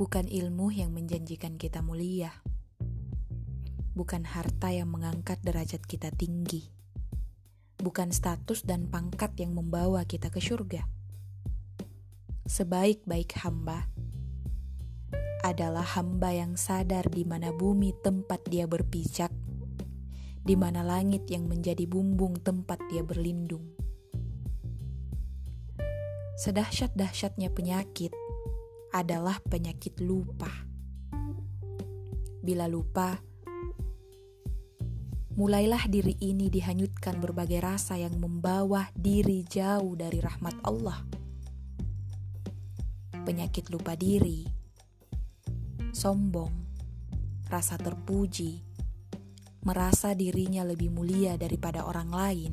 Bukan ilmu yang menjanjikan kita mulia. Bukan harta yang mengangkat derajat kita tinggi. Bukan status dan pangkat yang membawa kita ke surga. Sebaik-baik hamba adalah hamba yang sadar di mana bumi tempat dia berpijak, di mana langit yang menjadi bumbung tempat dia berlindung. Sedahsyat-dahsyatnya penyakit adalah penyakit lupa. Bila lupa, mulailah diri ini dihanyutkan berbagai rasa yang membawa diri jauh dari rahmat Allah. Penyakit lupa diri, sombong, rasa terpuji, merasa dirinya lebih mulia daripada orang lain.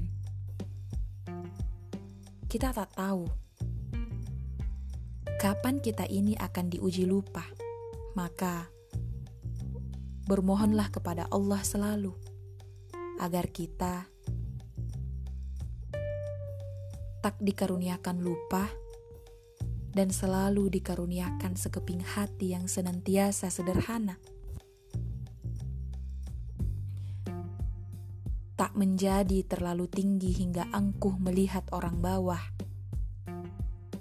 Kita tak tahu kapan kita ini akan diuji lupa, maka bermohonlah kepada Allah selalu agar kita tak dikaruniakan lupa dan selalu dikaruniakan sekeping hati yang senantiasa sederhana. Tak menjadi terlalu tinggi hingga angkuh melihat orang bawah.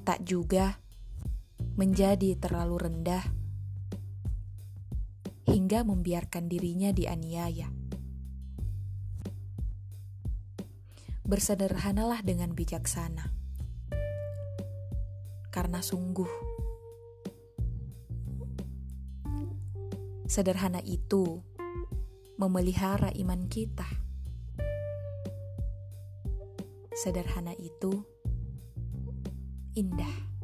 Tak juga menjadi terlalu rendah hingga membiarkan dirinya dianiaya. Bersederhanalah dengan bijaksana, karena sungguh sederhana itu memelihara iman kita. Sederhana itu indah.